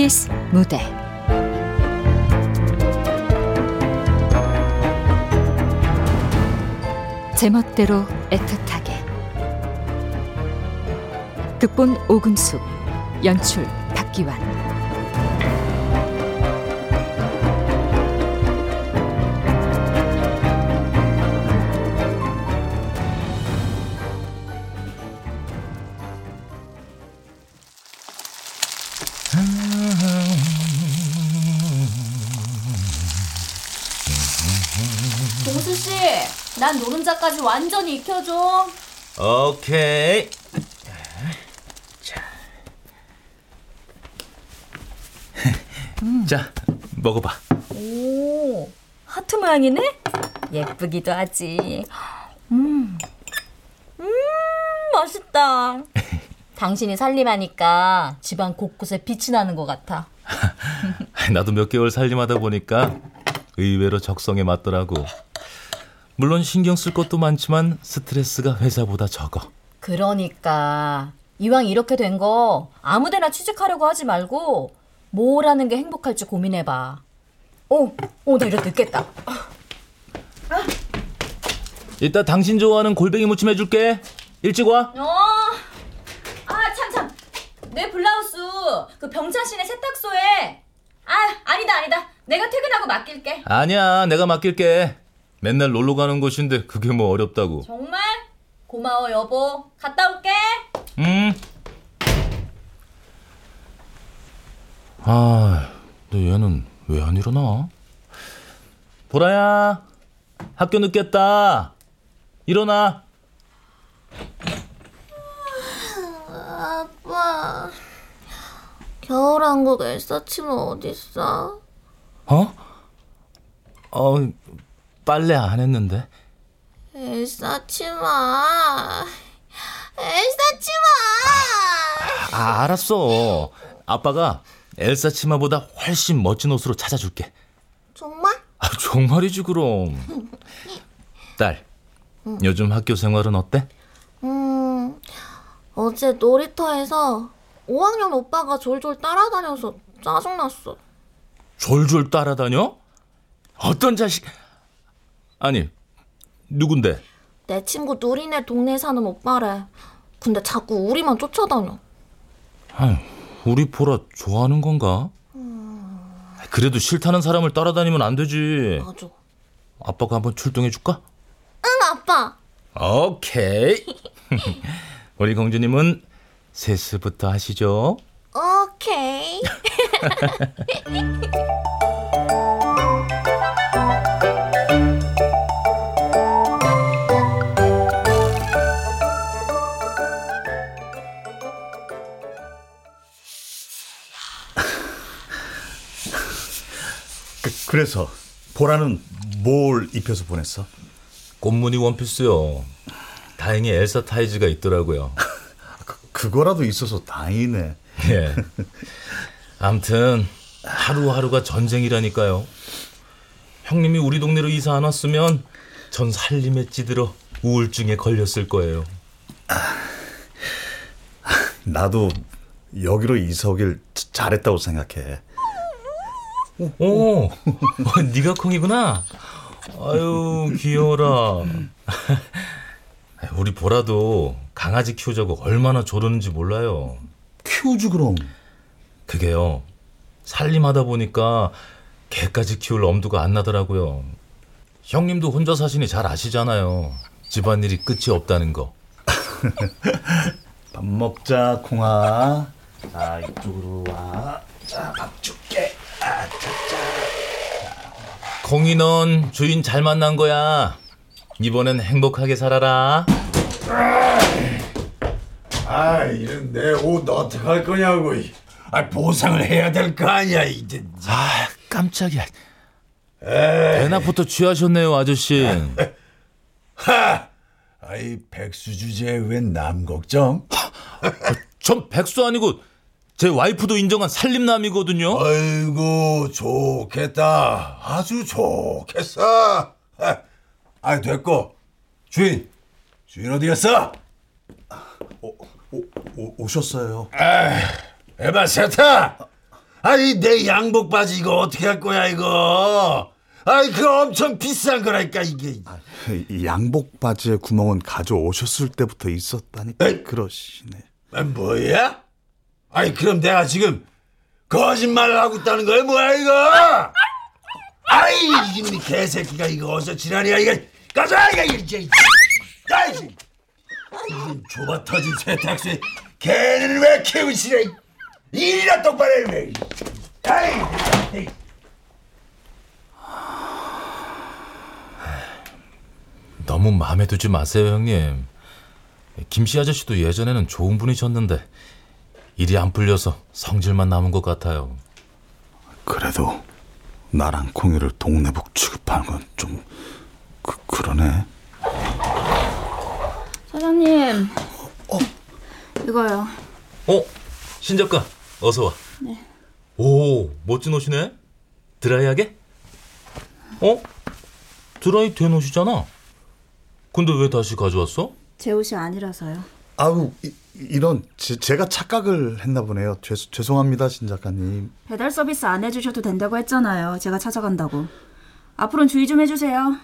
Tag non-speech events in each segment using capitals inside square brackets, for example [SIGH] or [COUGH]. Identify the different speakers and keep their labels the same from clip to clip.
Speaker 1: KBS 무대. 제멋대로 애틋하게. 극본 오금숙 연출 박기환
Speaker 2: 난 노른자까지 완전히 익혀줘.
Speaker 3: 오케이. 자. [LAUGHS] 자, 먹어봐.
Speaker 2: 오, 하트 모양이네? 예쁘기도 하지. 음, 음, 맛있다. [LAUGHS] 당신이 살림하니까 집안 곳곳에 빛이 나는 것 같아. [LAUGHS]
Speaker 3: 나도 몇 개월 살림하다 보니까 의외로 적성에 맞더라고. 물론 신경 쓸 것도 많지만 스트레스가 회사보다 적어.
Speaker 2: 그러니까 이왕 이렇게 된 거 아무데나 취직하려고 하지 말고 뭘 하는 게 행복할지 고민해봐. 오, 오, 나 이래 늦겠다.
Speaker 3: 이따 당신 좋아하는 골뱅이 무침 해줄게. 일찍 와.
Speaker 2: 어, 아, 참, 참. 내 블라우스 그 병찬 씨네 세탁소에. 아, 아니다, 아니다. 내가 퇴근하고 맡길게.
Speaker 3: 아니야, 내가 맡길게. 맨날 놀러 가는 곳인데 그게 뭐 어렵다고.
Speaker 2: 정말? 고마워, 여보. 갔다 올게.
Speaker 3: 음. 아, 근데 얘는 왜 안 일어나? 보라야, 학교 늦겠다. 일어나.
Speaker 4: 아빠, 겨울왕국 엘사치면 어딨어?
Speaker 3: 어? 어, 빨래 안 했는데.
Speaker 4: 엘사 치마, 엘사 치마!
Speaker 3: 아, 알았어. 아빠가 엘사 치마보다 훨씬 멋진 옷으로 찾아줄게.
Speaker 4: 정말?
Speaker 3: 아, 정말이지 그럼. 딸, 요즘 학교 생활은 어때?
Speaker 4: 음, 어제 놀이터에서 5학년 오빠가 졸졸 따라다녀서 짜증났어.
Speaker 3: 졸졸 따라다녀? 어떤 자식? 아니, 누군데?
Speaker 4: 내 친구 누리네 동네에 사는 오빠래. 근데 자꾸 우리만 쫓아다녀.
Speaker 3: 아유, 우리 보라 좋아하는 건가? 그래도 싫다는 사람을 따라다니면 안 되지.
Speaker 4: 맞아.
Speaker 3: 아빠가 한번 출동해 줄까?
Speaker 4: 응, 아빠.
Speaker 3: 오케이. [LAUGHS] 우리 공주님은 세수부터 하시죠.
Speaker 4: 오케이. [LAUGHS]
Speaker 5: 그, 래서 보라는 뭘 입혀서 보냈어?
Speaker 3: 꽃무늬 원피스요. 다행히 엘사 타이즈가 있더라고요. [LAUGHS]
Speaker 5: 그거라도 있어서 다행이네.
Speaker 3: 예. [LAUGHS] 암튼 하루하루가 전쟁이라니까요. 형님이 우리 동네로 이사 안 왔으면 전 살림에 찌들어 우울증에 걸렸을 거예요.
Speaker 5: 나도 여기로 이사 오길 자- 잘했다고 생각해.
Speaker 3: 오, 어, 네가 콩이구나. 아유 귀여워라. [LAUGHS] 우리 보라도 강아지 키우자고 얼마나 조르는지 몰라요.
Speaker 5: 키우지 그럼.
Speaker 3: 그게요. 살림하다 보니까 개까지 키울 엄두가 안 나더라고요. 형님도 혼자 사시니 잘 아시잖아요. 집안일이 끝이 없다는 거. [LAUGHS]
Speaker 5: 밥 먹자, 콩아. 자, 이쪽으로 와. 자, 밥 줄게.
Speaker 3: 콩이 넌 주인 잘 만난 거야. 이번엔 행복하게 살아라.
Speaker 6: 아, 이런 내 옷 어떡할 거냐고. 아, 보상을 해야 될 거 아니야, 이제.
Speaker 3: 아, 깜짝이야. 대낮부터 취하셨네요, 아저씨. [LAUGHS]
Speaker 6: 하! 아이, 백수 주제에 웬남 걱정?
Speaker 3: 전 백수 아니고 제 와이프도 인정한 살림남이거든요.
Speaker 6: 아이고, 좋겠다. 아주 좋겠어. 아, 아, 됐고. 주인, 주인 어디 갔어?
Speaker 5: 오, 오, 오셨어요.
Speaker 6: 에바 세타! 아니 내 양복 바지 이거 어떻게 할 거야 이거? 아이 그거 엄청 비싼 거라니까 이게.
Speaker 5: 이 양복 바지의 구멍은 가져오셨을 때부터 있었다니
Speaker 6: 에이.
Speaker 5: 그러시네.
Speaker 6: 아, 뭐야? 아니 그럼 내가 지금 거짓말을 하고 있다는 거야 뭐야 이거? 아이 이 개새끼가 이거 어서 지랄이야 이거 가자 이거 이제. 이건 좁아 터진 세탁소에 개는 왜 키우시래? 일이나 똑바로 해 왜? 아이.
Speaker 3: 너무 마음에 두지 마세요, 형님. 김씨 아저씨도 예전에는 좋은 분이셨는데 일이 안 풀려서 성질만 남은 것 같아요.
Speaker 5: 그래도 나랑 콩이를 동네북 취급하는 건 좀 그, 그러네.
Speaker 7: 사장님. 이거요.
Speaker 3: 어? 신 작가, 어서 와. 네. 오, 멋진 옷이네. 드라이하게? 어? 드라이 된 옷이잖아. 근데 왜 다시 가져왔어?
Speaker 7: 제 옷이 아니라서요.
Speaker 5: 아우 이, 이런 제, 제가 착각을 했나 보네요. 죄, 죄송합니다 신 작가님.
Speaker 7: 배달 서비스 안 해주셔도 된다고 했잖아요. 제가 찾아간다고. 앞으로는 주의 좀 해주세요.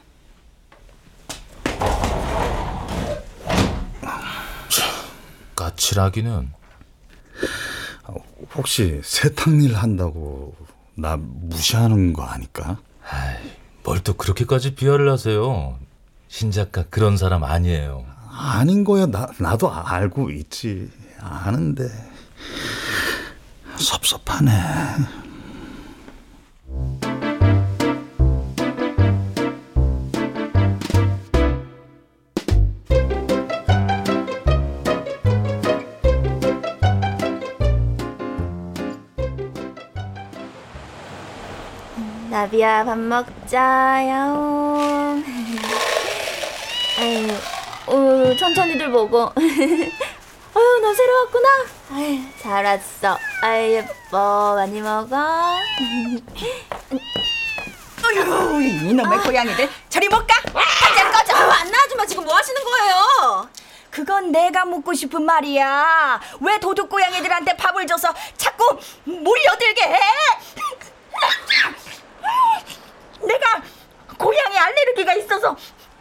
Speaker 3: 까칠하기는.
Speaker 5: 혹시 세탁일 한다고 나 무시하는 거 아닐까?
Speaker 3: 뭘 또 그렇게까지 비하를 하세요. 신 작가 그런 사람 아니에요.
Speaker 5: 아닌 거야. 나 나도 알고 있지. 아는데 섭섭하네.
Speaker 4: 나비야 밥 먹자요. [LAUGHS] 아유, 어, 천천히들 먹어. 아유, 너 새로 왔구나. 아유, 잘 왔어. 아유, 예뻐. 많이 먹어. [LAUGHS]
Speaker 8: 어휴, 이놈의 고양이들 저리 못 가. 당장 꺼져.
Speaker 2: 안나 아줌마 지금 뭐 하시는 거예요?
Speaker 8: 그건 내가 묻고 싶은 말이야. 왜 도둑 고양이들한테 밥을 줘서 자꾸 물려들게 해? [LAUGHS] 내가 고양이 알레르기가 있어서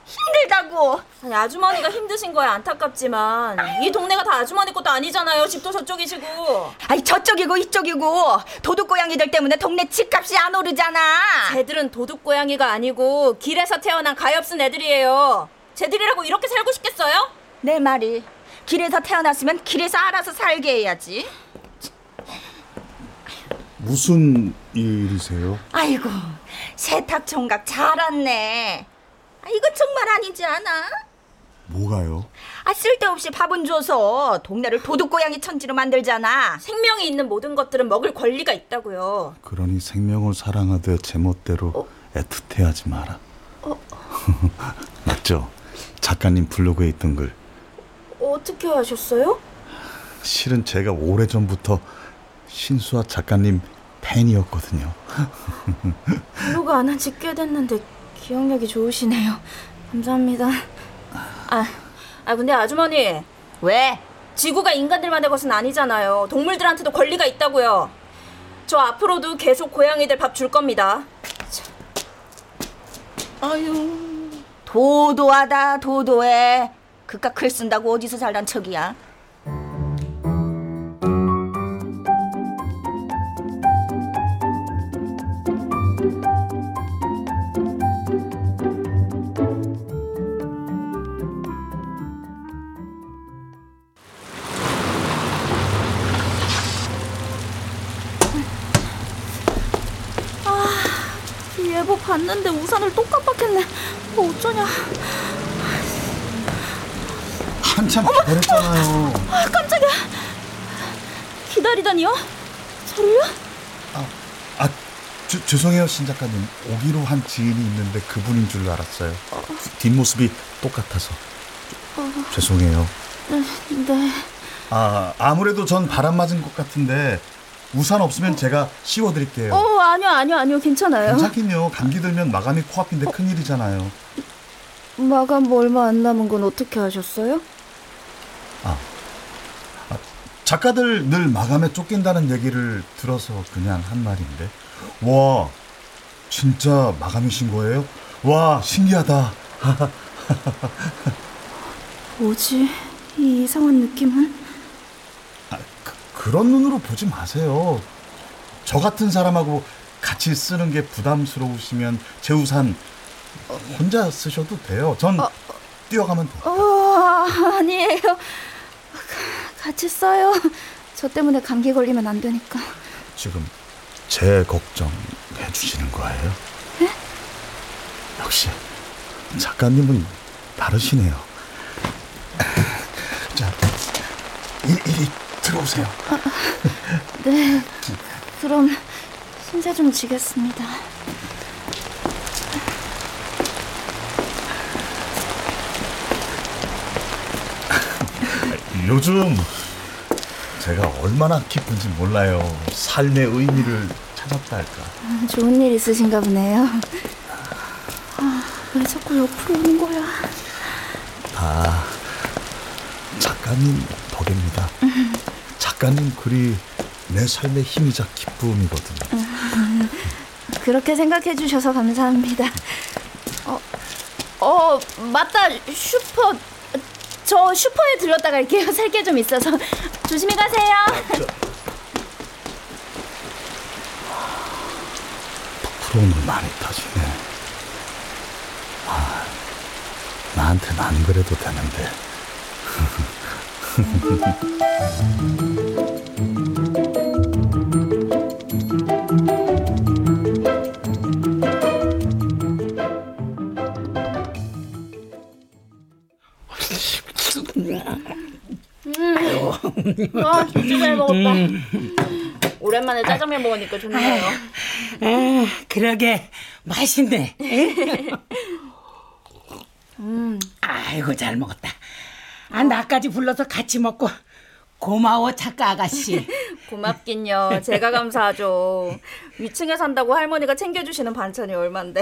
Speaker 8: 힘들다고.
Speaker 2: 아니 아주머니가 힘드신 거야 안타깝지만 이 동네가 다 아주머니 것도 아니잖아요. 집도 저쪽이시고.
Speaker 8: 아이 저쪽이고 이쪽이고 도둑 고양이들 때문에 동네 집값이 안 오르잖아.
Speaker 2: 쟤들은 도둑 고양이가 아니고 길에서 태어난 가엾은 애들이에요. 쟤들이라고 이렇게 살고 싶겠어요?
Speaker 8: 내 말이 길에서 태어났으면 길에서 알아서 살게 해야지.
Speaker 5: 무슨 일이세요?
Speaker 8: 아이고 세탁 총각 잘 왔네. 아, 이거 정말 아니지 않아?
Speaker 5: 뭐가요?
Speaker 8: 아 쓸데없이 밥은 줘서 동네를 도둑 고양이 천지로 만들잖아.
Speaker 2: 생명이 있는 모든 것들은 먹을 권리가 있다고요.
Speaker 5: 그러니 생명을 사랑하되 제멋대로 애틋해하지 마라. [LAUGHS] 맞죠? 작가님 블로그에 있던 글.
Speaker 2: 어떻게 하셨어요?
Speaker 5: 실은 제가 오래전부터 신수아 작가님 팬이었거든요. [LAUGHS]
Speaker 2: 블로그 안한지 꽤 됐는데 기억력이 좋으시네요. 감사합니다. 아, 아 근데 아주머니
Speaker 8: 왜?
Speaker 2: 지구가 인간들만의 것은 아니잖아요. 동물들한테도 권리가 있다고요. 저 앞으로도 계속 고양이들 밥 줄 겁니다.
Speaker 8: 아유 도도하다 도도해. 그깟 글 쓴다고 어디서 살란 척이야?
Speaker 7: 봤는데 우산을 또 깜빡했네. 어, 어쩌냐.
Speaker 5: 한참 기다렸잖아요.
Speaker 7: 아, 깜짝이야. 기다리다니요? 저를요?
Speaker 5: 아, 주, 죄송해요, 신 작가님. 오기로 한 지인이 있는데 그분인 줄 알았어요. 뒷모습이 똑같아서. 주- 죄송해요.
Speaker 7: 네.
Speaker 5: 아, 아무래도 전 바람 맞은 것 같은데 우산 없으면 제가 씌워드릴게요.
Speaker 7: 어, 아니요, 아니요, 아니요. 괜찮아요.
Speaker 5: 괜찮긴요. 감기 들면 마감이 코앞인데 큰일이잖아요.
Speaker 7: 마감 뭐 얼마 안 남은 건 어떻게 하셨어요?
Speaker 5: 작가들 늘 마감에 쫓긴다는 얘기를 들어서 그냥 한 말인데. 와, 진짜 마감이신 거예요? 와, 신기하다. [LAUGHS]
Speaker 7: 뭐지? 이 이상한 느낌은?
Speaker 5: 그, 그런 눈으로 보지 마세요. 저 같은 사람하고 같이 쓰는 게 부담스러우시면 제 우산 혼자 쓰셔도 돼요. 전 뛰어가면 돼요.
Speaker 7: 어, 아니에요. 같이 써요. 저 때문에 감기 걸리면 안 되니까.
Speaker 5: 지금 제 걱정 해 주시는 거예요? 역시 작가님은 다르시네요. 자, 이, 이리 들어오세요.
Speaker 7: 네. 그럼 신세 좀 지겠습니다. [LAUGHS]
Speaker 5: 요즘 제가 얼마나 기쁜지 몰라요. 삶의 의미를 찾았다 할까.
Speaker 7: 아, 좋은 일 있으신가 보네요. 아, 왜 자꾸 옆으로 오는 거야?
Speaker 5: 다 작가님 덕입니다. 작가님 글이 내 삶의 힘이자 기쁨이거든요.
Speaker 7: 그렇게 생각해 주셔서 감사합니다. 어, 어, 맞다. 슈퍼. 저 슈퍼에 들렀다 갈게요. [LAUGHS] 살 게 좀 있어서. 조심히 가세요.
Speaker 5: 부러움을 많이 타주네. 아, 나한테는 안 그래도 되는데. [LAUGHS]
Speaker 7: 아, 진짜 잘 먹었다. 오랜만에 짜장면 먹으니까 좋네요.
Speaker 9: 아, 그러게 맛있네. 아이고 잘 먹었다. 아 나까지 불러서 같이 먹고 고마워 작가 아가씨. [LAUGHS]
Speaker 7: 고맙긴요. 제가 감사하죠. 위층에 산다고 할머니가 챙겨주시는 반찬이 얼만데.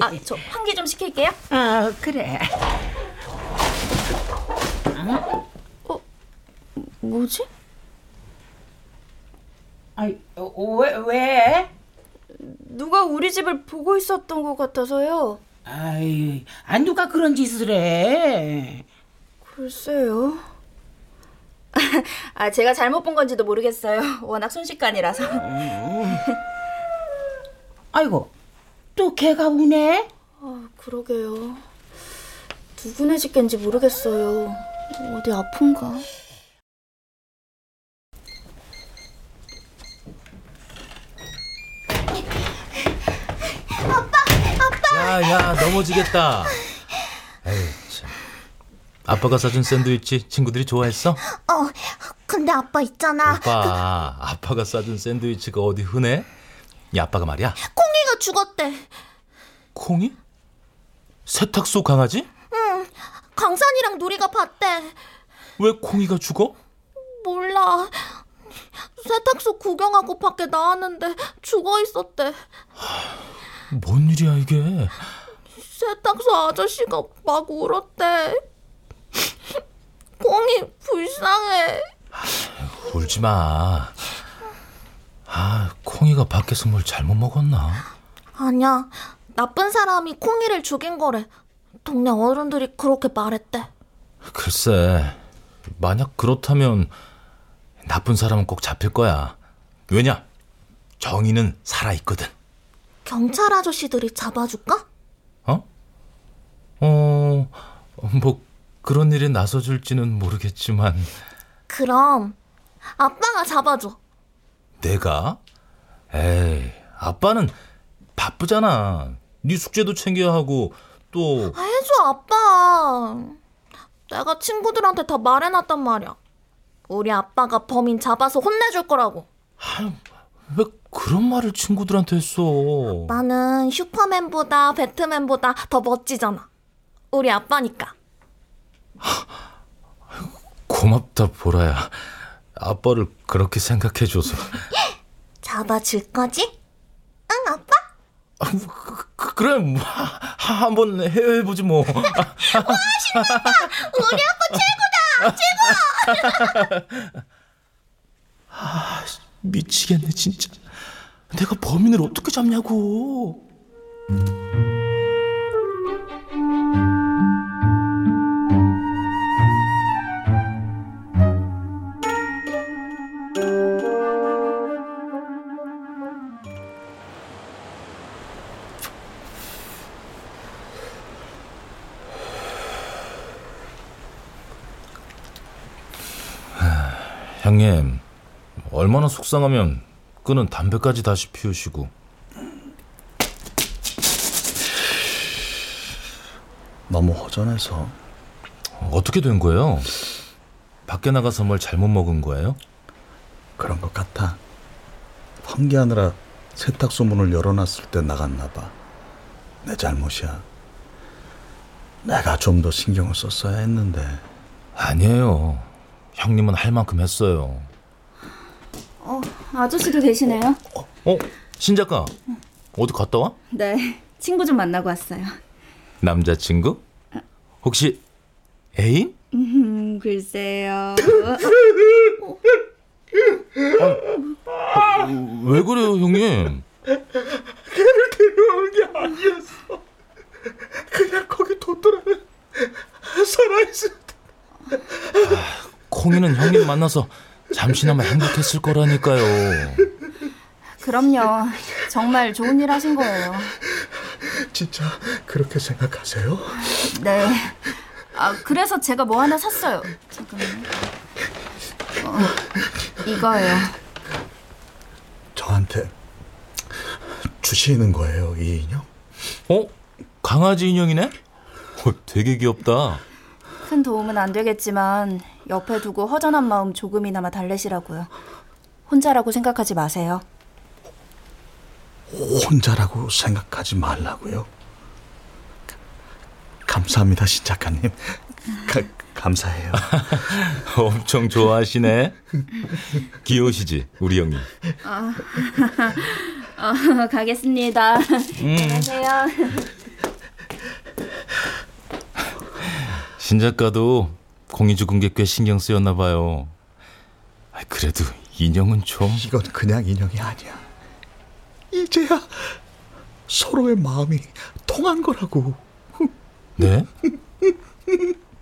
Speaker 7: 아, 저 환기 좀 시킬게요.
Speaker 9: 아 그래.
Speaker 7: 뭐지?
Speaker 9: 아이 왜 왜?
Speaker 7: 누가 우리 집을 보고 있었던 것 같아서요.
Speaker 9: 아이 아 누가 그런 짓을 해?
Speaker 7: 글쎄요. [LAUGHS] 아, 제가 잘못 본 건지도 모르겠어요. 워낙 순식간이라서.
Speaker 9: 아이고 또 걔가 우네?
Speaker 7: 아, 그러게요. 누구네 집 갠지 모르겠어요. 어디 아픈가?
Speaker 3: 야야 넘어지겠다. 에이 참. 아빠가 사준 샌드위치 친구들이 좋아했어?
Speaker 4: 어, 근데 아빠 있잖아.
Speaker 3: 오빠 아빠가 싸준 샌드위치가 어디 흔해? 야 아빠가 말이야
Speaker 4: 콩이가 죽었대.
Speaker 3: 콩이? 세탁소 강아지?
Speaker 4: 강산이랑 누리가 봤대.
Speaker 3: 왜 콩이가 죽어?
Speaker 4: 몰라. 세탁소 구경하고 밖에 나왔는데 죽어 있었대.
Speaker 3: 뭔 일이야 이게?
Speaker 4: 세탁소 아저씨가 막 울었대. 콩이 불쌍해.
Speaker 3: 울지 마. 아 콩이가 밖에서 뭘 잘못 먹었나?
Speaker 4: 아니야. 나쁜 사람이 콩이를 죽인 거래. 동네 어른들이 그렇게 말했대.
Speaker 3: 글쎄 만약 그렇다면 나쁜 사람은 꼭 잡힐 거야. 왜냐? 정의는 살아 있거든.
Speaker 4: 경찰 아저씨들이 잡아줄까?
Speaker 3: 어? 어, 뭐 그런 일에 나서줄지는 모르겠지만
Speaker 4: 그럼 아빠가 잡아줘.
Speaker 3: 내가? 에이, 아빠는 바쁘잖아. 네 숙제도 챙겨야 하고 또
Speaker 4: 아, 해줘 아빠. 내가 친구들한테 다 말해놨단 말이야. 우리 아빠가 범인 잡아서 혼내줄 거라고.
Speaker 3: 왜 그런 말을 친구들한테 했어?
Speaker 4: 나는 슈퍼맨보다 배트맨보다 더 멋지잖아. 우리 아빠니까.
Speaker 3: 고맙다 보라야. 아빠를 그렇게 생각해줘서. [LAUGHS]
Speaker 4: 잡아줄 거지? 응, 아빠?
Speaker 3: 아, 그, 그, 그래, 뭐, 하- 한번 해보지 뭐. [LAUGHS]
Speaker 4: 우리 아빠 최고다! 최고! [LAUGHS]
Speaker 3: 아, 미치겠네 진짜. 내가 범인을 어떻게 잡냐고. 형님, 얼마나 속상하면 끊은 담배까지 다시 피우시고.
Speaker 5: 너무 허전해서
Speaker 3: 어떻게 된 거예요? 밖에 나가서 뭘 잘못 먹은 거예요?
Speaker 5: 그런 것 같아. 환기하느라 세탁소 문을 열어놨을 때 나갔나 봐. 내 잘못이야. 내가 좀 더 신경을 썼어야 했는데.
Speaker 3: 아니에요. 형님은 할 만큼 했어요.
Speaker 7: 어, 아저씨도 계시네요.
Speaker 3: 어? 신 작가, 어디 갔다 와?
Speaker 7: 네, 친구 좀 만나고 왔어요.
Speaker 3: 남자친구? 혹시 애인?
Speaker 7: 음, 글쎄요.
Speaker 3: 왜 그래요, 형님?
Speaker 6: 걔를 데려오는 게 아니었어. 그냥 거기 뒀더라면 살아있을 때.
Speaker 3: 콩이는 형님 만나서 잠시나마 행복했을 거라니까요.
Speaker 7: 그럼요. 정말 좋은 일 하신 거예요.
Speaker 5: 진짜 그렇게 생각하세요?
Speaker 7: 네. 아, 그래서 제가 뭐 하나 샀어요. 잠깐만요. 어, 이거예요.
Speaker 5: 저한테 주시는 거예요, 이 인형?
Speaker 3: 어? 강아지 인형이네? 어, 되게 귀엽다.
Speaker 7: 큰 도움은 안 되겠지만 옆에 두고 허전한 마음 조금이나마 달래시라고요. 혼자라고 생각하지 마세요.
Speaker 5: 혼자라고 생각하지 말라고요. 감사합니다, 신 작가님. 가, 감사해요. [LAUGHS]
Speaker 3: 엄청 좋아하시네. 귀여우시지, 우리 형님. [LAUGHS]
Speaker 7: 어, 가겠습니다. 안녕하세요.
Speaker 3: 신 작가도 공이 죽은 게꽤 신경 쓰였나 봐요. 아, 그래도 인형은 좀
Speaker 5: 이건 그냥 인형이 아니야. 이제야 서로의 마음이 통한 거라고.
Speaker 3: 네?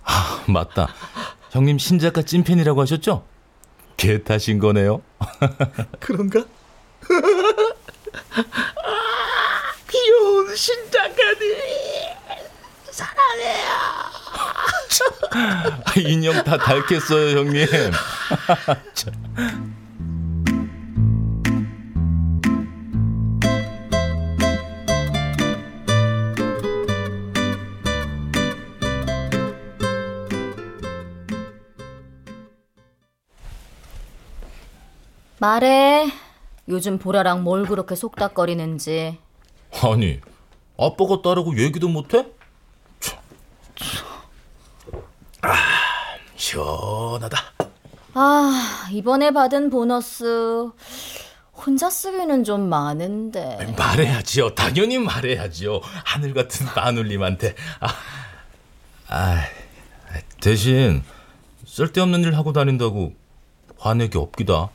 Speaker 3: 아, 맞다. 형님 신 작가 찐팬이라고 하셨죠? 개 타신 거네요. [LAUGHS]
Speaker 5: 그런가? [LAUGHS]
Speaker 6: 귀여운 신작가 님. [LAUGHS]
Speaker 3: 인형 다 닳겠어요, 형님. [LAUGHS]
Speaker 2: 말해. 요즘 보라랑 뭘 그렇게 속닥거리는지.
Speaker 3: 아니, 아빠가 따르고 얘기도 못해? 참. 아, 시원하다.
Speaker 2: 아, 이번에 받은 보너스 혼자 쓰기는 좀 많은데.
Speaker 3: 말해야지요. 당연히 말해야지요. 하늘 같은 마눌님한테. 아, 아, 대신 쓸데없는 일 하고 다닌다고 화내기 없기다.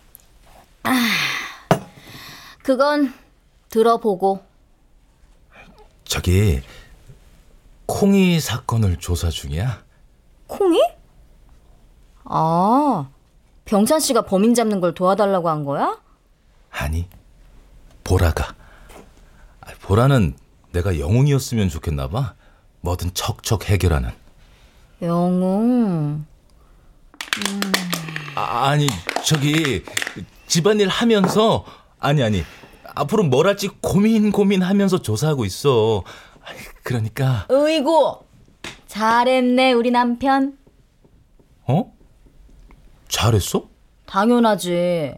Speaker 2: 그건 들어보고.
Speaker 3: 저기 콩이 사건을 조사 중이야.
Speaker 2: 콩이? 아, 병찬 씨가 범인 잡는 걸 도와달라고 한 거야?
Speaker 3: 아니, 보라가. 아, 보라는 내가 영웅이었으면 좋겠나 봐. 뭐든 척척 해결하는.
Speaker 2: 영웅.
Speaker 3: 아, 아니, 저기 집안일 하면서 아니 아니. 앞으로 뭘 할지 고민 고민하면서 조사하고 있어. 그러니까
Speaker 2: 으이구. 잘했네, 우리 남편.
Speaker 3: 어? 잘했어?
Speaker 2: 당연하지.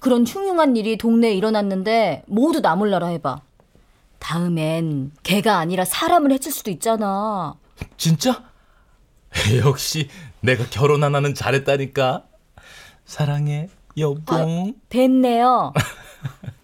Speaker 2: 그런 흉흉한 일이 동네에 일어났는데 모두 나 몰라라 해봐. 다음엔 개가 아니라 사람을 해칠 수도 있잖아.
Speaker 3: 진짜? [LAUGHS] 역시 내가 결혼 하나는 잘했다니까. 사랑해, 여봉.
Speaker 2: 됐네요. [LAUGHS]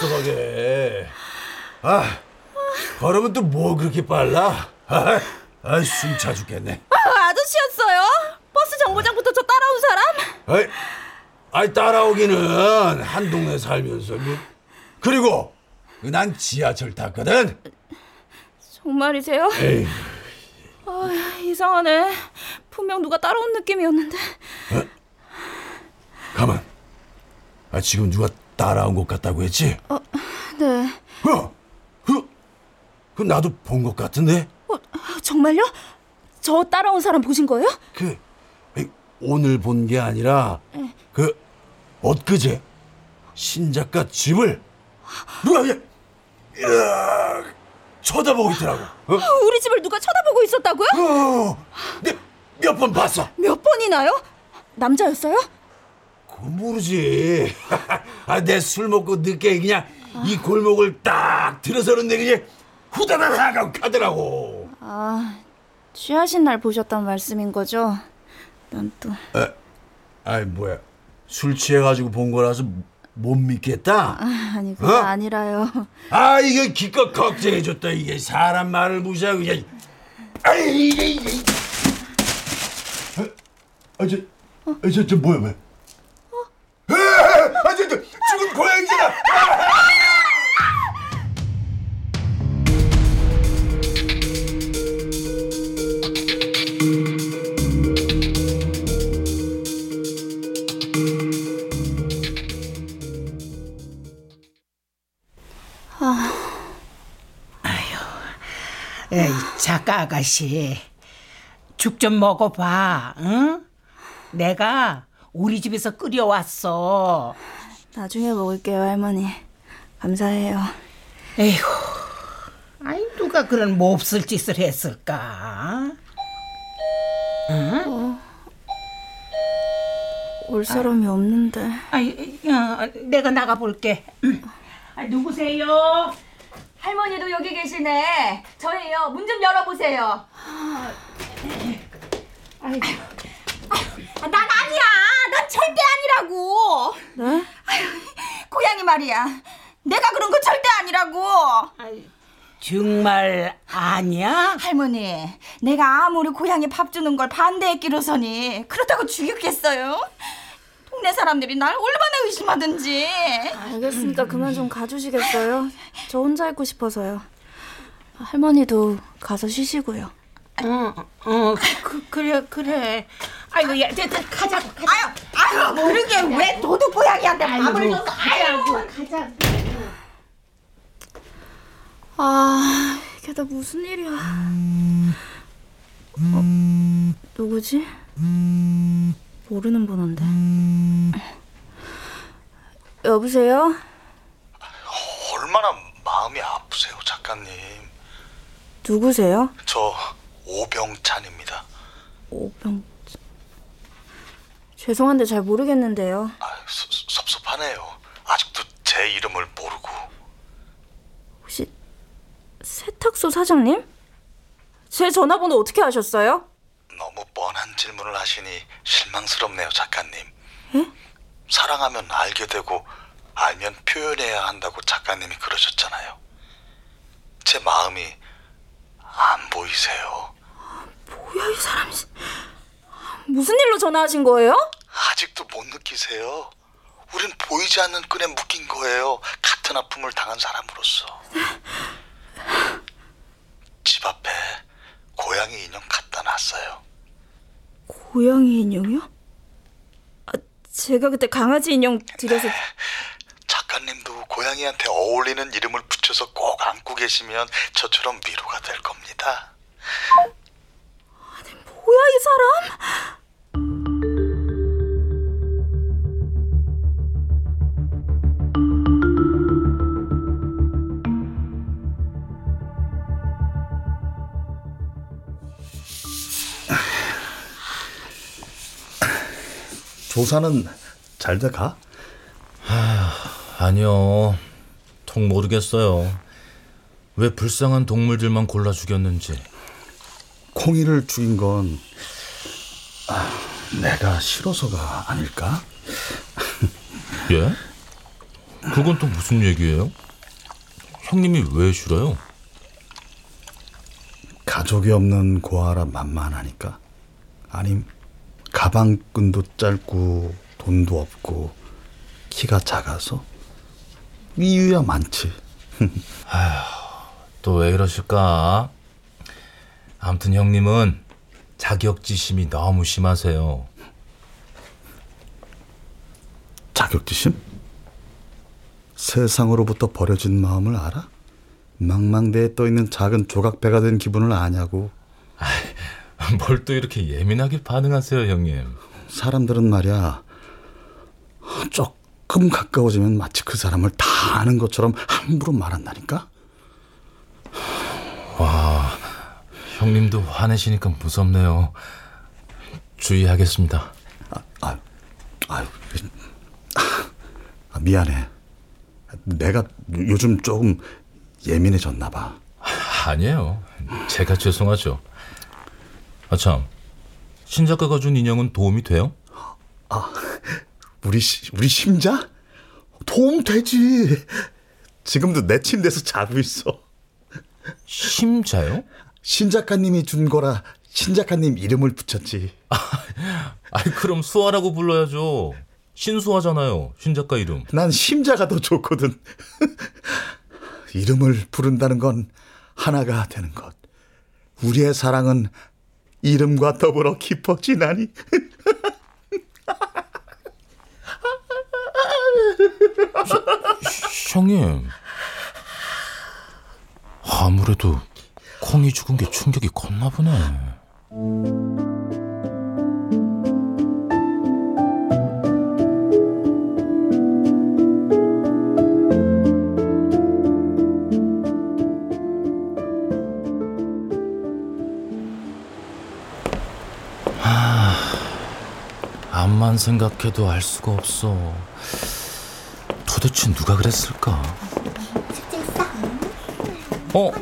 Speaker 6: 섭섭하게. 아, 걸으면 또 뭐 그렇게 빨라? 아, 아, 숨차 죽겠네.
Speaker 8: 아, 아저씨였어요? 버스 정거장부터 저 따라온 사람?
Speaker 6: 아이, 아이 따라오기는 한 동네 살면서 뭐. 그리고 난 지하철 탔거든.
Speaker 7: 정말이세요?
Speaker 6: 에이,
Speaker 7: 아, 이상하네. 분명 누가 따라온 느낌이었는데.
Speaker 6: 가만. 아 지금 누가 따라온 것 같다고 했지?
Speaker 7: 네.
Speaker 6: 어, 그, 그 나도 본 것 같은데.
Speaker 7: 어, 정말요? 저 따라온 사람 보신 거예요?
Speaker 6: 그 오늘 본 게 아니라 그 엊그제 신 작가 집을 누가 이야, 쳐다보고 있더라고. 어?
Speaker 7: 우리 집을 누가 쳐다보고 있었다고요?
Speaker 6: 어, 몇번 봤어.
Speaker 7: 몇 번이나요? 남자였어요?
Speaker 6: 그건 모르지. [LAUGHS] 아, 내 술 먹고 늦게 그냥 이 골목을 딱 들어서는데 그냥 후다다닥 하고 가더라고.
Speaker 7: 아, 취하신 날 보셨단 말씀인 거죠? 난 또.
Speaker 6: 아이 뭐야 술 취해가지고 본 거라서 못 믿겠다.
Speaker 7: 아, 아니, 그게
Speaker 6: 어?
Speaker 7: 아니라요.
Speaker 6: 아 이거 기껏 걱정해줬다 이게 사람 말을 무시하고 그냥 아이 이게 이게 아저 저, 저 뭐야 뭐야 아
Speaker 9: 아가씨, 죽 좀 먹어봐, 응? 내가 우리 집에서 끓여왔어.
Speaker 7: 나중에 먹을게요, 할머니. 감사해요.
Speaker 9: 에이구, 아이 누가 그런 몹쓸 짓을 했을까?
Speaker 7: 올 사람이 없는데.
Speaker 9: 아이, 어, 내가 나가 볼게. 아, 누구세요?
Speaker 8: 할머니도 여기 계시네. 저예요. 문 좀 열어보세요.
Speaker 9: 아이고.
Speaker 8: 아, 난 아니야. 난 절대 아니라고.
Speaker 7: 네?
Speaker 8: 고양이 말이야. 내가 그런 거 절대 아니라고.
Speaker 9: 정말 아니야?
Speaker 8: 할머니, 내가 아무리 고양이 밥 주는 걸 반대했기로서니 그렇다고 죽였겠어요? 동네 사람들이 날 얼마나 의심하든지.
Speaker 7: 알겠습니다. 그만 좀 가주시겠어요? 저 혼자 있고 싶어서요. 할머니도 가서 쉬시고요.
Speaker 9: 어, 어, 그, 그래, 그래. 아이고, 야, 됐다, 가자, 가자.
Speaker 8: 아유, 아유, 그러게 왜 도둑 고양이한테 밥을 줬어? 아유,
Speaker 9: 가자.
Speaker 7: 아, 이게 다 무슨 일이야. 어, 누구지? 모르는 번호인데. [LAUGHS] 여보세요?
Speaker 10: 얼마나 마음이 아프세요, 작가님.
Speaker 7: 누구세요?
Speaker 10: 저 오병찬입니다.
Speaker 7: 오병. 죄송한데 잘 모르겠는데요.
Speaker 10: 아, 섭- 섭섭하네요. 아직도 제 이름을 모르고.
Speaker 7: 혹시 세탁소 사장님? 제 전화번호 어떻게 아셨어요?
Speaker 10: 너무 뻔한 질문을 하시니 실망스럽네요, 작가님. 사랑하면 알게 되고 알면 표현해야 한다고 작가님이 그러셨잖아요. 제 마음이 안 보이세요.
Speaker 7: 뭐야 이 사람이. 무슨 일로 전화하신 거예요?
Speaker 10: 아직도 못 느끼세요? 우린 보이지 않는 끈에 묶인 거예요. 같은 아픔을 당한 사람으로서. [LAUGHS] 집 앞에 고양이 인형 갖다 놨어요.
Speaker 7: 고양이 인형이요? 아, 제가 그때 강아지 인형 드려서
Speaker 10: 작가님도 고양이한테 어울리는 이름을 붙여서 꼭 안고 계시면 저처럼 위로가 될 겁니다.
Speaker 7: 뭐야 이 사람?
Speaker 5: 조사는 잘 돼가?
Speaker 3: 아니요. 통 모르겠어요. 왜 불쌍한 동물들만 골라 죽였는지.
Speaker 5: 콩이를 죽인 건 아, 내가 싫어서가 아닐까? [LAUGHS]
Speaker 3: 예? 그건 또 무슨 얘기예요? 형님이 왜 싫어요?
Speaker 5: 가족이 없는 고아라 만만하니까 아님 가방끈도 짧고 돈도 없고 키가 작아서 이유야 많지 [LAUGHS]
Speaker 3: 또왜 이러실까? 아무튼 형님은 자격지심이 너무 심하세요.
Speaker 5: 자격지심? 세상으로부터 버려진 마음을 알아? 망망대해 떠있는 작은 조각배가 된 기분을 아냐고 [LAUGHS]
Speaker 3: 뭘 또 이렇게 예민하게 반응하세요, 형님?
Speaker 5: 사람들은 말이야 조금 가까워지면 마치 그 사람을 다 아는 것처럼 함부로 말한다니까
Speaker 3: 와, 형님도 화내시니까 무섭네요. 주의하겠습니다.
Speaker 5: 아, 아유, 아, 미안해. 내가 요즘 조금 예민해졌나 봐.
Speaker 3: 아니에요. 제가 죄송하죠. 아 참, 신 작가가 준 인형은 도움이 돼요?
Speaker 5: 우리 시- 우리 심자 도움 되지. 지금도 내 침대에서 자고 있어.
Speaker 3: 심자요?
Speaker 5: 신 작가님이 준 거라 신 작가님 이름을 붙였지. [LAUGHS]
Speaker 3: 아이 그럼 수아라고 불러야죠. 신수아잖아요. 신 작가 이름.
Speaker 5: 난 심자가 더 좋거든. [LAUGHS] 이름을 부른다는 건 하나가 되는 것. 우리의 사랑은 이름과 더불어 깊어지나니.
Speaker 3: 형님. 아무래도 콩이 죽은 게 충격이 컸나 보네. 암만 생각해도 알 수가 없어. 도대체 누가 그랬을까? 어?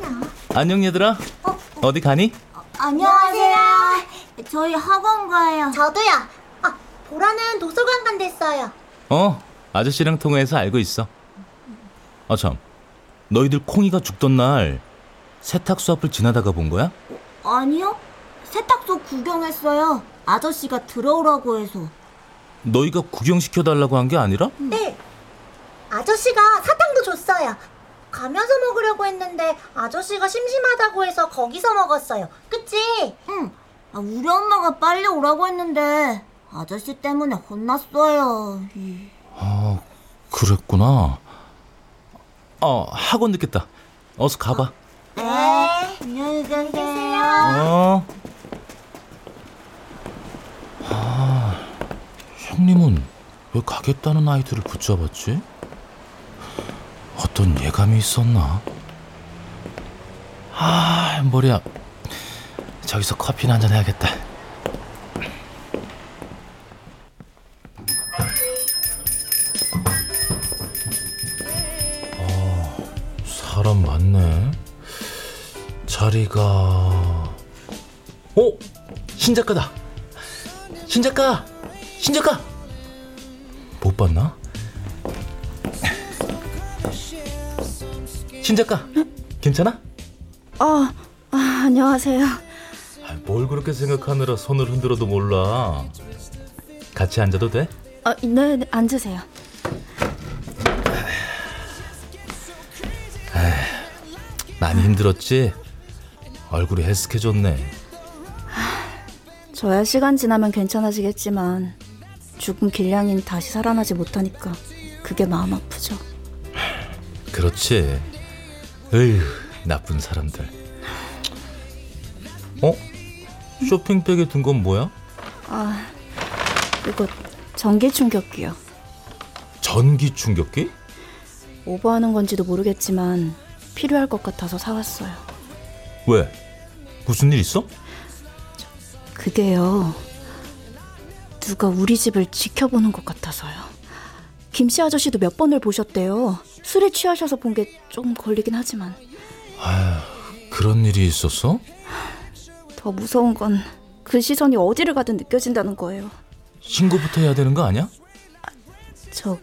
Speaker 3: 안녕 얘들아. 어디 가니?
Speaker 4: 안녕하세요. 저희 학원 가요.
Speaker 11: 저도요. 아, 보라는 도서관 간댔어요.
Speaker 3: 어, 아저씨랑 통화해서 알고 있어. 아 참, 너희들 콩이가 죽던 날 세탁소 앞을 지나다가 본 거야?
Speaker 4: 아니요. 세탁소 구경했어요. 아저씨가 들어오라고 해서.
Speaker 3: 너희가 구경시켜 달라고 한 게 아니라?
Speaker 11: 네. 아저씨가 사탕도 줬어요. 가면서 먹으려고 했는데 아저씨가 심심하다고 해서 거기서 먹었어요. 그치?
Speaker 4: 응. 아, 우리 엄마가 빨리 오라고 했는데 아저씨 때문에 혼났어요. 이.
Speaker 3: 아, 그랬구나. 어, 학원 늦겠다. 어서 가봐.
Speaker 4: 네. 안녕히 계세요.
Speaker 3: 어. 아, 형님은 왜 가겠다는 아이들을 붙잡았지? 어떤 예감이 있었나? 아, 머리야. 저기서 커피나 한잔 해야겠다. 아, 사람 많네. 자리가 어? 신작가다. 신작가. 신작가. 못 봤나? 신작가. 괜찮아?
Speaker 7: 아, 아 안녕하세요.
Speaker 3: 아, 뭘 그렇게 생각하느라 손을 흔들어도 몰라. 같이 앉아도 돼?
Speaker 7: 아, 네, 네, 앉으세요.
Speaker 3: 많이 힘들었지? 얼굴이 헬스케졌네.
Speaker 7: 저야 시간 지나면 괜찮아지겠지만 죽은 길냥이는 다시 살아나지 못하니까 그게 마음 아프죠.
Speaker 3: 그렇지. 에휴, 나쁜 사람들. 어? 쇼핑백에 든 건 뭐야?
Speaker 7: 아, 이거 전기 충격기요.
Speaker 3: 전기 충격기?
Speaker 7: 오버하는 건지도 모르겠지만 필요할 것 같아서 사왔어요.
Speaker 3: 왜? 무슨 일 있어?
Speaker 7: 그게요. 누가 우리 집을 지켜보는 것 같아서요. 김씨 아저씨도 몇 번을 보셨대요. 술에 취하셔서 본게좀 걸리긴 하지만
Speaker 3: 그런 일이 있었어?
Speaker 7: 더 무서운 건 그 시선이 어디를 가든 느껴진다는 거예요.
Speaker 3: 신고부터 해야 되는 거 아니야?
Speaker 7: 저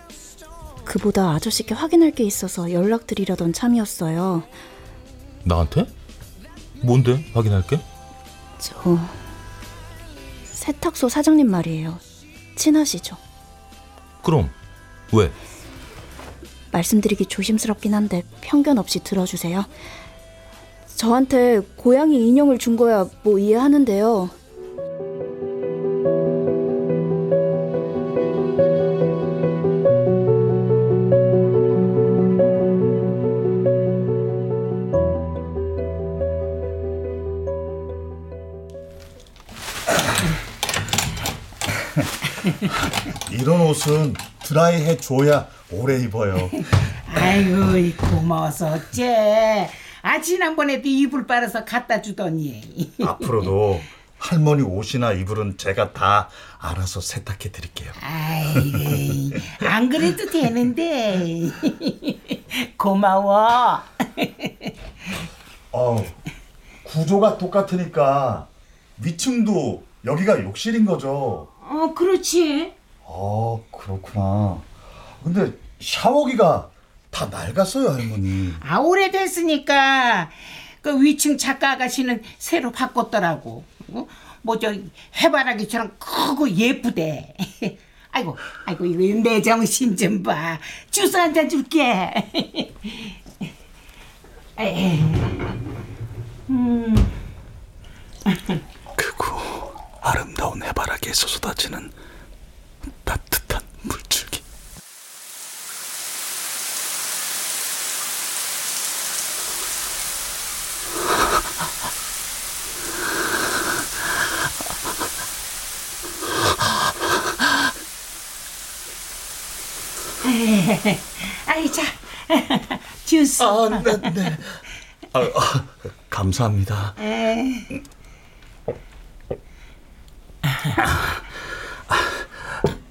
Speaker 7: 그보다 아저씨께 확인할 게 있어서 연락드리려던 참이었어요.
Speaker 3: 나한테? 뭔데? 확인할 게.
Speaker 7: 저 세탁소 사장님 말이에요. 친하시죠?
Speaker 3: 그럼 왜?
Speaker 7: 말씀드리기 조심스럽긴 한데 편견 없이 들어주세요. 저한테 고양이 인형을 준 거야 뭐 이해하는데요.
Speaker 5: 이런 옷은 드라이 해줘야 오래 입어요. [LAUGHS]
Speaker 9: 아이고 이 고마워서 어째 아 지난번에도 이불 빨아서 갖다 주더니 [LAUGHS]
Speaker 5: 앞으로도 할머니 옷이나 이불은 제가 다 알아서 세탁해 드릴게요.
Speaker 9: 아이고 안 그래도 되는데 [LAUGHS] 고마워
Speaker 5: 어, 구조가 똑같으니까 위층도 여기가 욕실인 거죠.
Speaker 9: 어 그렇지
Speaker 5: 아, 그렇구나. 근데 샤워기가 다 낡았어요, 할머니.
Speaker 9: 아 오래됐으니까 그 위층 작가 아가씨는 새로 바꿨더라고 어? 뭐저 해바라기처럼 크고 예쁘대 [LAUGHS] 아이고 아이고 이거 내 정신 좀 봐 주스 한 잔 줄게. [LAUGHS] 음. [LAUGHS]
Speaker 5: 크고 아름다운 해바라기에서 쏟아지는 따뜻한 물줄기. [LAUGHS]
Speaker 9: 아이 자 [LAUGHS] 주스
Speaker 5: 아, 네, 네. 아, 아, 감사합니다.
Speaker 9: 에이.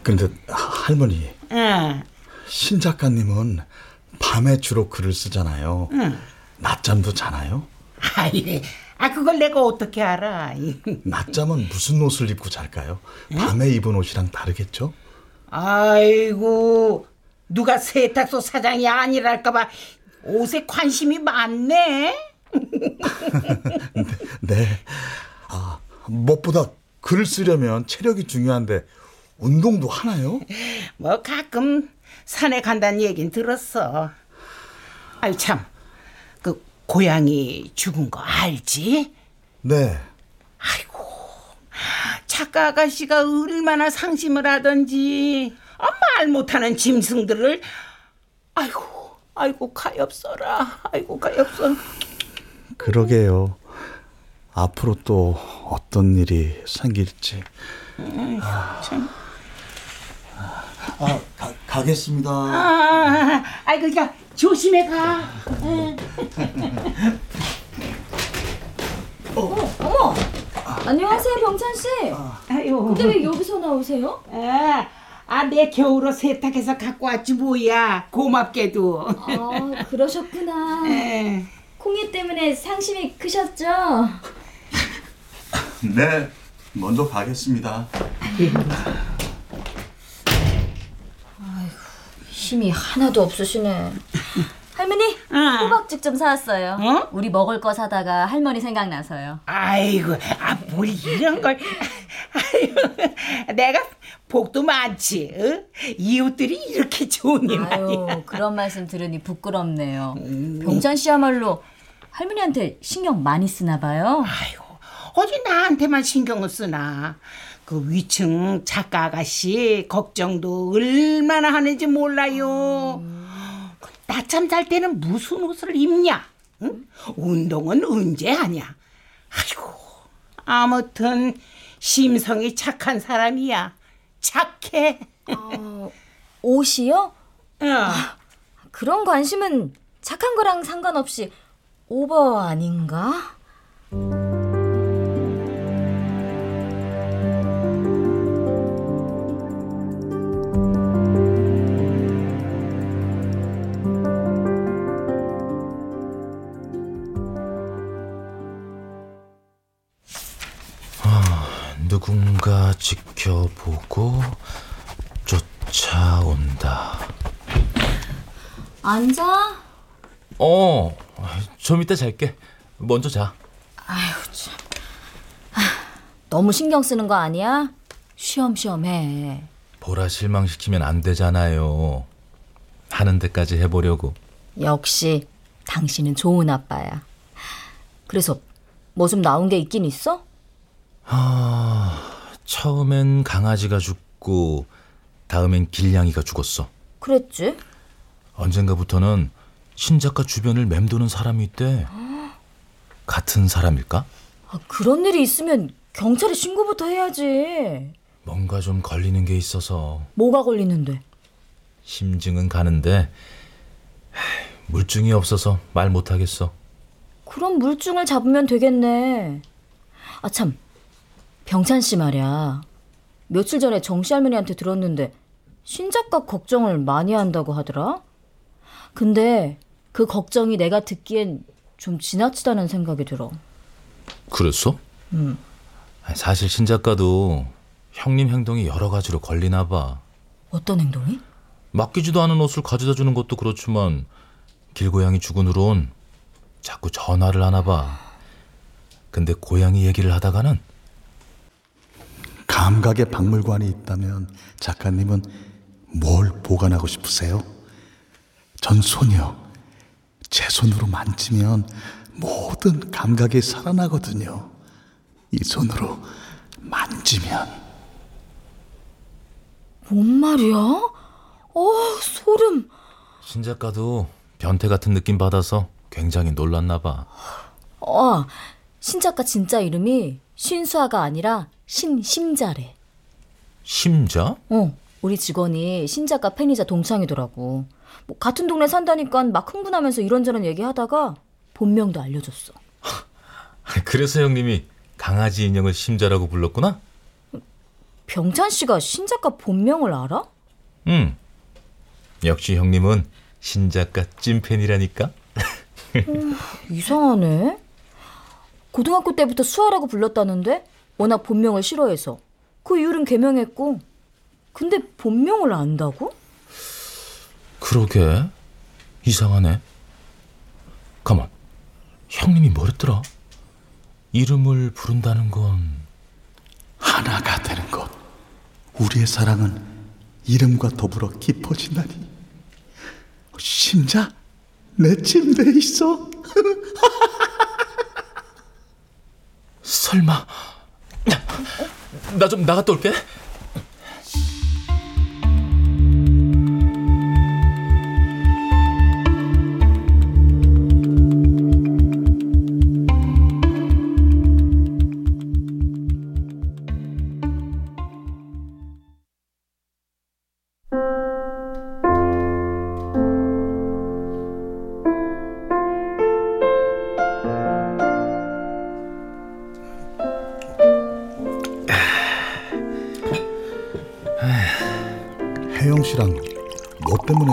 Speaker 5: 근데 할머니,
Speaker 9: 응.
Speaker 5: 신 작가님은 밤에 주로 글을 쓰잖아요.
Speaker 9: 응.
Speaker 5: 낮잠도 자나요?
Speaker 9: 아이, 아 그걸 내가 어떻게 알아?
Speaker 5: 낮잠은 무슨 옷을 입고 잘까요? 밤에 입은 옷이랑 다르겠죠?
Speaker 9: 아이고 누가 세탁소 사장이 아니랄까봐 옷에 관심이 많네. [LAUGHS]
Speaker 5: 네. 아, 무엇보다 글을 쓰려면 체력이 중요한데 운동도 하나요? [LAUGHS]
Speaker 9: 뭐 가끔 산에 간다는 얘긴 들었어. 아유 참, 그 고양이 죽은 거 알지?
Speaker 5: 네.
Speaker 9: 작가 아가씨가 얼마나 상심을 하던지 아, 말 못하는 짐승들을 아이고 아이고 가엾어라 아이고 가엾어
Speaker 5: 그러게요. 앞으로 또 어떤 일이 생길지.
Speaker 9: 참.
Speaker 5: 아, 가, 가겠습니다.
Speaker 9: 아, 아이고 야 조심해 가. 응.
Speaker 2: 어머! 안녕하세요, 병찬 씨.
Speaker 9: 아유.
Speaker 2: 근데 왜 여기서 나오세요?
Speaker 9: 아, 아, 내 겨울옷 세탁해서 갖고 왔지 뭐야. 고맙게도.
Speaker 2: 아, 그러셨구나.
Speaker 9: 에.
Speaker 2: 콩이 때문에 상심이 크셨죠?
Speaker 5: 네. 먼저 가겠습니다. [LAUGHS]
Speaker 2: 힘이 하나도 없으시네. [LAUGHS] 할머니, 호박죽 좀 사왔어요. 우리 먹을 거 사다가 할머니 생각나서요.
Speaker 9: 아이고, 아, 뭘 이런 걸. 아유, 내가 복도 많지. 어? 이웃들이 이렇게 좋으니 말이야.
Speaker 2: 아유, 그런 말씀 들으니 부끄럽네요. 병찬 씨야말로 할머니한테 신경 많이 쓰나 봐요.
Speaker 9: 아이고, 어디 나한테만 신경을 쓰나. 그 위층 작가 아가씨 걱정도 얼마나 하는지 몰라요. 그 낮잠 잘 때는 무슨 옷을 입냐? 응? 운동은 언제 하냐? 아이고, 아무튼 심성이 착한 사람이야. 착해.
Speaker 2: 옷이요?
Speaker 9: 아,
Speaker 2: 그런 관심은 착한 거랑 상관없이 오버 아닌가?
Speaker 3: 누군가 지켜보고 쫓아온다.
Speaker 2: 앉아.
Speaker 3: 어, 좀 이따 잘게. 먼저 자.
Speaker 2: 아휴 참. 너무 신경 쓰는 거 아니야? 쉬엄쉬엄 해.
Speaker 3: 보라 실망시키면 안 되잖아요. 하는 데까지 해보려고.
Speaker 2: 역시 당신은 좋은 아빠야. 그래서 뭐 좀 나온 게 있긴 있어?
Speaker 3: 아, 처음엔 강아지가 죽고 다음엔 길냥이가 죽었어.
Speaker 2: 그랬지?
Speaker 3: 언젠가부터는 신 작가 주변을 맴도는 사람이 있대. 같은 사람일까?
Speaker 2: 아, 그런 일이 있으면 경찰에 신고부터 해야지.
Speaker 3: 뭔가 좀 걸리는 게 있어서
Speaker 2: 뭐가 걸리는데?
Speaker 3: 심증은 가는데 물증이 없어서 말 못하겠어.
Speaker 2: 그럼 물증을 잡으면 되겠네. 아 참, 병찬 씨 말이야. 며칠 전에 정씨 할머니한테 들었는데 신작가 걱정을 많이 한다고 하더라. 근데 그 걱정이 내가 듣기엔 좀 지나치다는 생각이 들어.
Speaker 3: 그랬어?
Speaker 2: 음.
Speaker 3: 사실 신 작가도 형님 행동이 여러 가지로 걸리나 봐.
Speaker 2: 어떤 행동이?
Speaker 3: 맡기지도 않은 옷을 가져다 주는 것도 그렇지만 길고양이 죽은 후론 자꾸 전화를 하나 봐. 근데 고양이 얘기를 하다가는
Speaker 5: 감각의 박물관이 있다면 작가님은 뭘 보관하고 싶으세요? 전 손이요. 제 손으로 만지면 모든 감각이 살아나거든요. 이 손으로 만지면.
Speaker 2: 뭔 말이야? 어, 소름.
Speaker 3: 신 작가도 변태 같은 느낌 받아서 굉장히 놀랐나 봐.
Speaker 2: 어, 신 작가 진짜 이름이 신수아가 아니라 신 심자래.
Speaker 3: 심자?
Speaker 2: 어, 우리 직원이 신 작가 팬이자 동창이더라고. 뭐 같은 동네 산다니까 막 흥분하면서 이런저런 얘기하다가 본명도 알려줬어.
Speaker 3: 그래서 형님이 강아지 인형을 심자라고 불렀구나?
Speaker 2: 병찬 씨가 신 작가 본명을 알아?
Speaker 3: 응. 역시 형님은 신 작가 찐팬이라니까.
Speaker 2: 음, 이상하네. 고등학교 때부터 수아라고 불렀다는데 워낙 본명을 싫어해서 그 이후는 개명했고 근데 본명을 안다고?
Speaker 3: 그러게 이상하네. 가만. 형님이 뭐랬더라? 이름을 부른다는 건
Speaker 5: 하나가 되는 것. 우리의 사랑은 이름과 더불어 깊어진다니. 심자, 내 침대에 있어. [LAUGHS]
Speaker 3: 설마 나 좀 나갔다 올게.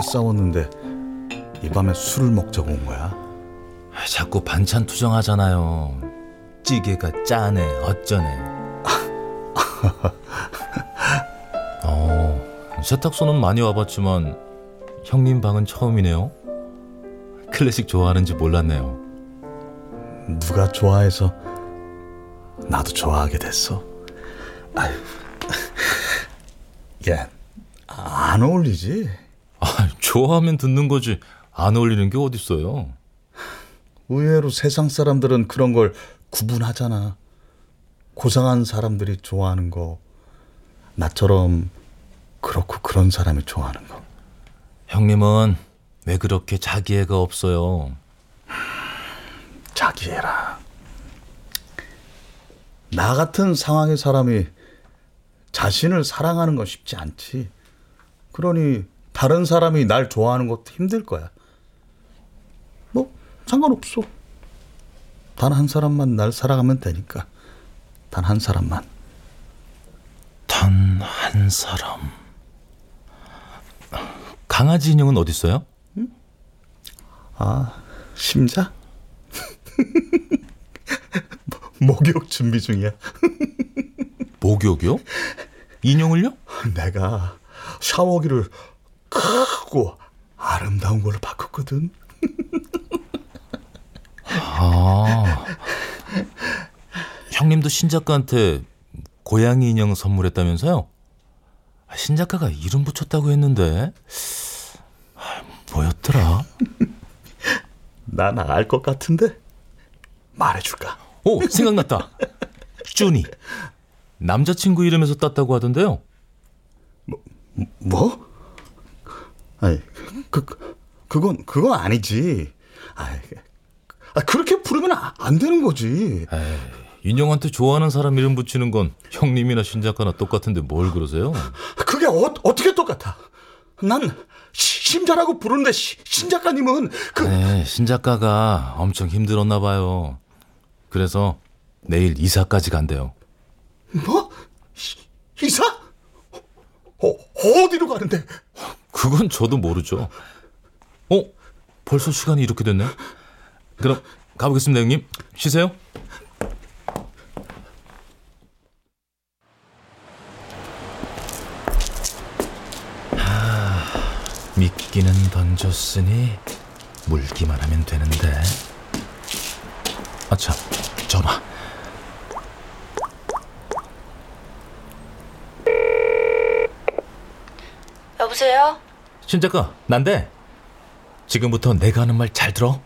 Speaker 5: 뭐 때문에 싸웠는데 이 밤에 술을 먹자고 온 거야?
Speaker 3: 자꾸 반찬 투정하잖아요. 찌개가 짜네, 어쩌네. [LAUGHS] 어, 세탁소는 많이 와봤지만 형님 방은 처음이네요. 클래식 좋아하는지 몰랐네요.
Speaker 5: 누가 좋아해서 나도 좋아하게 됐어. 아유, [LAUGHS] 야, 안 어울리지?
Speaker 3: 아, 좋아하면 듣는 거지. 안 어울리는 게 어딨어요.
Speaker 5: 의외로 세상 사람들은 그런 걸 구분하잖아. 고상한 사람들이 좋아하는 거, 나처럼 그렇고 그런 사람이 좋아하는 거.
Speaker 3: 형님은 왜 그렇게 자기애가 없어요?
Speaker 5: 자기애라. 나 같은 상황의 사람이 자신을 사랑하는 건 쉽지 않지. 그러니 다른 사람이 날 좋아하는 것도 힘들 거야. 뭐 상관없어. 단 한 사람만 날 사랑하면 되니까. 단 한 사람만.
Speaker 3: 단 한 사람. 강아지 인형은 어디 있어요?
Speaker 5: 아, 심자? [LAUGHS] 목욕 준비 중이야.
Speaker 3: 목욕이요? 인형을요?
Speaker 5: 내가 샤워기를 크고 아름다운 걸로 바꿨거든.
Speaker 3: 아. 형님도 신 작가한테 고양이 인형 선물했다면서요? 아, 신 작가가 이름 붙였다고 했는데 아, 뭐였더라?
Speaker 5: 난 알 것 같은데 말해줄까?
Speaker 3: 오 생각났다. 쭈니 남자친구 이름에서 땄다고 하던데요.
Speaker 5: 뭐? 아니 그 그- 그건 그건 아니지. 아이, 아, 그렇게 부르면 아- 안 되는 거지.
Speaker 3: 인형한테 좋아하는 사람 이름 붙이는 건 형님이나 신 작가나 똑같은데 뭘 그러세요?
Speaker 5: 그게 어, 어떻게 똑같아? 난 시- 심자라고 부르는데 시- 신 작가님은 그
Speaker 3: 네, 신 작가가 엄청 힘들었나 봐요. 그래서 내일 이사까지 간대요.
Speaker 5: 뭐? 이- 이사? 어, 어디로 가는데?
Speaker 3: 그건 저도 모르죠. 어? 벌써 시간이 이렇게 됐네. 그럼 가보겠습니다, 형님. 쉬세요. 하, 미끼는 던졌으니 물기만 하면 되는데. 아참, 전화.
Speaker 4: 여보세요?
Speaker 3: 신 작가, 난데. 지금부터 내가 하는 말 잘 들어.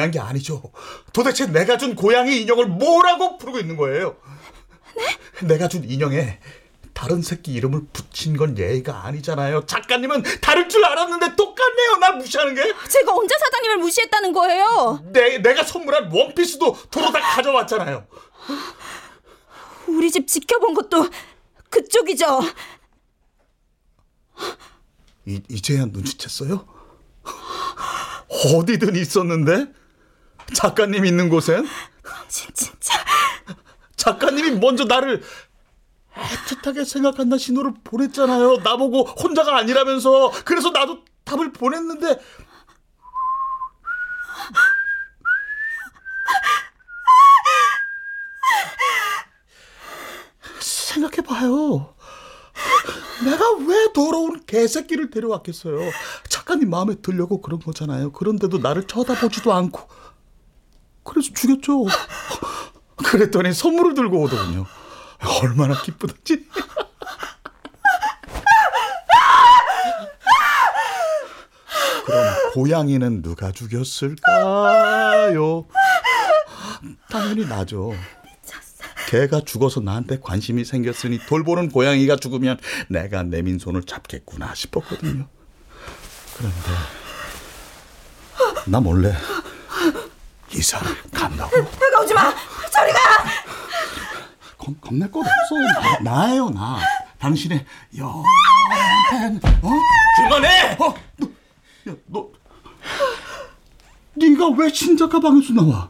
Speaker 5: 중요한 게 아니죠. 도대체 내가 준 고양이 인형을 뭐라고 부르고 있는 거예요? 내가 준 인형에 다른 새끼 이름을 붙인 건 예의가 아니잖아요. 작가님은 다를 줄 알았는데 똑같네요. 날 무시하는 게.
Speaker 7: 제가 언제 사장님을 무시했다는 거예요?
Speaker 5: 내, 내가 선물한 원피스도 도로 다 가져왔잖아요.
Speaker 7: 우리 집 지켜본 것도 그쪽이죠.
Speaker 5: 이, 이제야 눈치챘어요? 어디든 있었는데? 작가님 있는 곳엔?
Speaker 7: 진짜.
Speaker 5: 작가님이 먼저 나를 애틋하게 생각한다 신호를 보냈잖아요. 나보고 혼자가 아니라면서. 그래서 나도 답을 보냈는데. 생각해봐요. 내가 왜 더러운 개새끼를 데려왔겠어요. 작가님 마음에 들려고 그런 거잖아요. 그런데도 나를 쳐다보지도 않고. 그래서 죽였죠. [LAUGHS] 그랬더니 선물을 들고 오더군요. 얼마나 기쁘던지. [LAUGHS] 그럼 고양이는 누가 죽였을까요? 당연히 나죠. 개가 죽어서 나한테 관심이 생겼으니 돌보는 고양이가 죽으면 내가 내민 손을 잡겠구나 싶었거든요. 그런데 나 몰래 이사를 간다고.
Speaker 8: 다가오지 마. 저리 가.
Speaker 5: 겁, 겁낼 것 없어. 나, 나예요, 나. 당신의 연팬, 어?
Speaker 3: 그만해!
Speaker 5: 어? 너, 야, 너. 네가 왜 신작가 방에서 나와?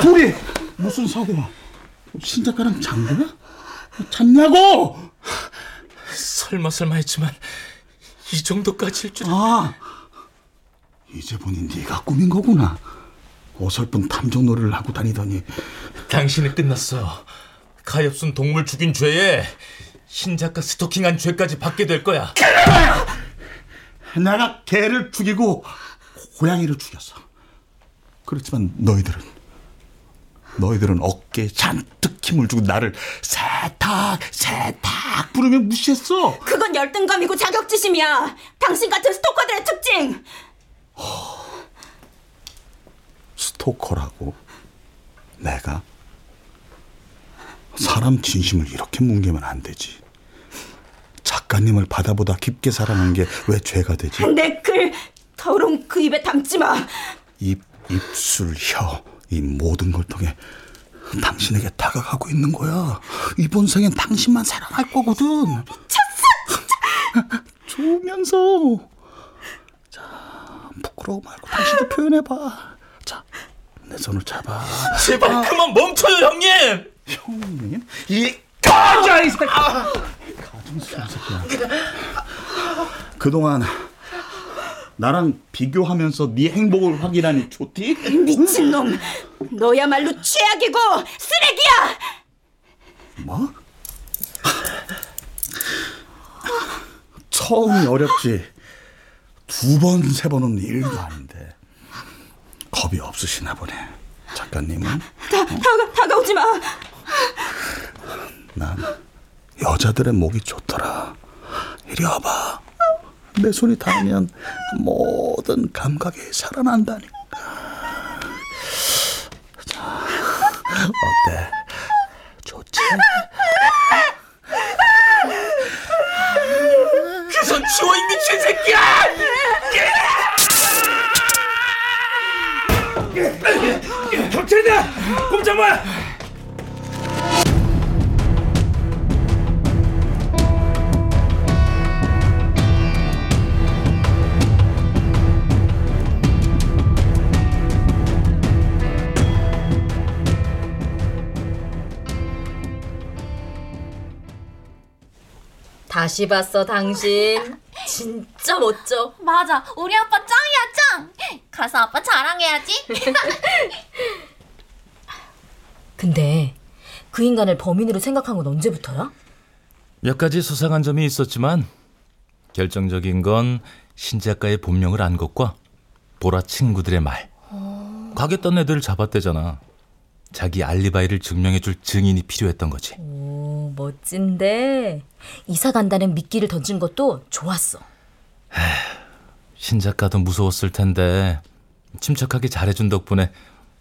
Speaker 5: 둘이 무슨 사고야? 신작가랑 장구야? 잤냐고?
Speaker 3: 설마 설마 했지만 이 정도까지일 줄.
Speaker 5: 아, 이제 보니 네가 꾸민 거구나. 어설픈 탐정놀이를 하고 다니더니
Speaker 3: 당신이 끝났어. 가엾은 동물 죽인 죄에 신 작가 스토킹한 죄까지 받게 될 거야.
Speaker 5: 내가 개를 죽이고 고양이를 죽였어. 그렇지만 너희들은 너희들은 어깨에 잔뜩 힘을 주고 나를 세탁 세탁 부르며 무시했어.
Speaker 7: 그건 열등감이고 자격지심이야. 당신 같은 스토커들의 특징.
Speaker 5: 스토커라고 내가 사람 진심을 이렇게 뭉개면 안 되지. 작가님을 바다보다 깊게 사랑한 게 왜 죄가 되지?
Speaker 7: 내 글 더러운 그 입에 담지 마.
Speaker 5: 입, 입술, 혀, 이 모든 걸 통해 당신에게 다가가고 있는 거야. 이번 생엔 당신만 사랑할 거거든.
Speaker 8: 미쳤어, [LAUGHS]
Speaker 5: 좋으면서. 자, 부끄러워 말고 당신도 표현해봐. 자, 내 손을 잡아.
Speaker 3: 제발 그만 멈춰요 형님.
Speaker 5: 형님? 이 가자 이 새끼. 가정스러운 새끼야. 그동안 나랑 비교하면서 네 행복을 확인하니 좋디?
Speaker 8: 미친놈. 너야말로 최악이고 쓰레기야.
Speaker 5: 뭐? 처음이 어렵지. 두 번, 세 번은 일도 아닌데. 겁이 없으시나 보네. 작가님은?
Speaker 8: 다, 다가, 다가오지 마.
Speaker 5: 난 여자들의 목이 좋더라. 이리 와봐. 내 손이 닿으면 모든 감각이 살아난다니까. 자, 어때? 좋지?
Speaker 3: 그손 치워 이 미친 새끼야! 경찰이다! 꼼짝마!
Speaker 2: 다시 봤어, 당신. 진짜 멋져.
Speaker 4: 맞아. 우리 아빠 짱이야, 짱. 가서 아빠 자랑해야지. [LAUGHS]
Speaker 2: 근데 그 인간을 범인으로 생각한 건 언제부터야?
Speaker 3: 몇 가지 수상한 점이 있었지만 결정적인 건 신 작가의 본명을 안 것과 보라 친구들의 말. 가겠다는 애들을 잡았대잖아. 자기 알리바이를 증명해줄 증인이 필요했던 거지.
Speaker 2: 오, 멋진데. 이사 간다는 미끼를 던진 것도 좋았어.
Speaker 3: 신 작가도 무서웠을 텐데 침착하게 잘해준 덕분에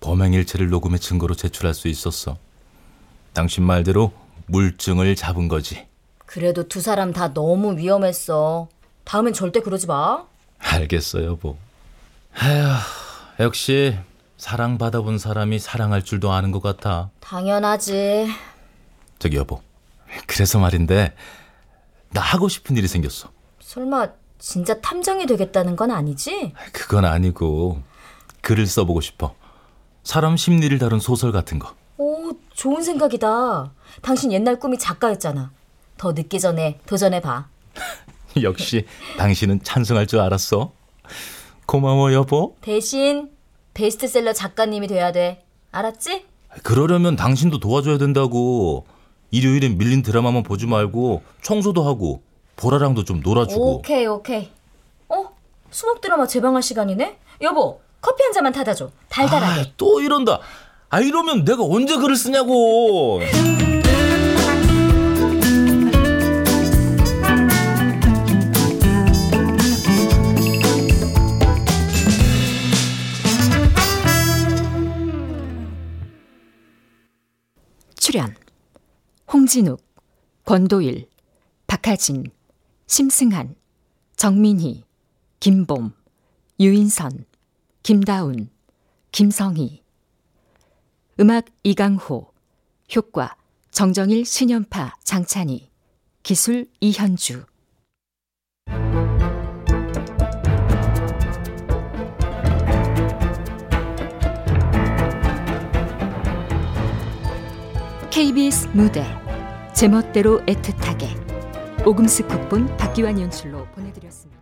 Speaker 3: 범행 일체를 녹음의 증거로 제출할 수 있었어. 당신 말대로 물증을 잡은 거지.
Speaker 2: 그래도 두 사람 다 너무 위험했어. 다음엔 절대 그러지 마.
Speaker 3: 알겠어, 여보. 에휴, 역시 사랑 받아본 사람이 사랑할 줄도 아는 것 같아.
Speaker 2: 당연하지.
Speaker 3: 저기 여보. 그래서 말인데 나 하고 싶은 일이 생겼어.
Speaker 2: 설마 진짜 탐정이 되겠다는 건 아니지?
Speaker 3: 그건 아니고 글을 써보고 싶어. 사람 심리를 다룬 소설 같은 거.
Speaker 2: 오, 좋은 생각이다. 당신 옛날 꿈이 작가였잖아. 더 늦기 전에 도전해봐. [LAUGHS]
Speaker 3: 역시 당신은 찬성할 줄 알았어. 고마워 여보.
Speaker 2: 대신 베스트셀러 작가님이 돼야 돼. 알았지?
Speaker 3: 그러려면 당신도 도와줘야 된다고. 일요일엔 밀린 드라마만 보지 말고 청소도 하고 보라랑도 좀 놀아주고.
Speaker 2: 오케이, 오케이. 어? 수목 드라마 재방할 시간이네? 여보, 커피 한 잔만 타다 줘. 달달하게.
Speaker 3: 아, 또 이런다. 아 이러면 내가 언제 글을 쓰냐고.
Speaker 1: 출연 홍진욱, 권도일, 박하진, 심승한, 정민희, 김봄, 유인선, 김다운, 김성희. 음악 이강호 효과 정정일 신연파 장찬희. 기술 이현주. KBS 무대 제멋대로 애틋하게 오금스 극본 박기환 연출로 보내드렸습니다.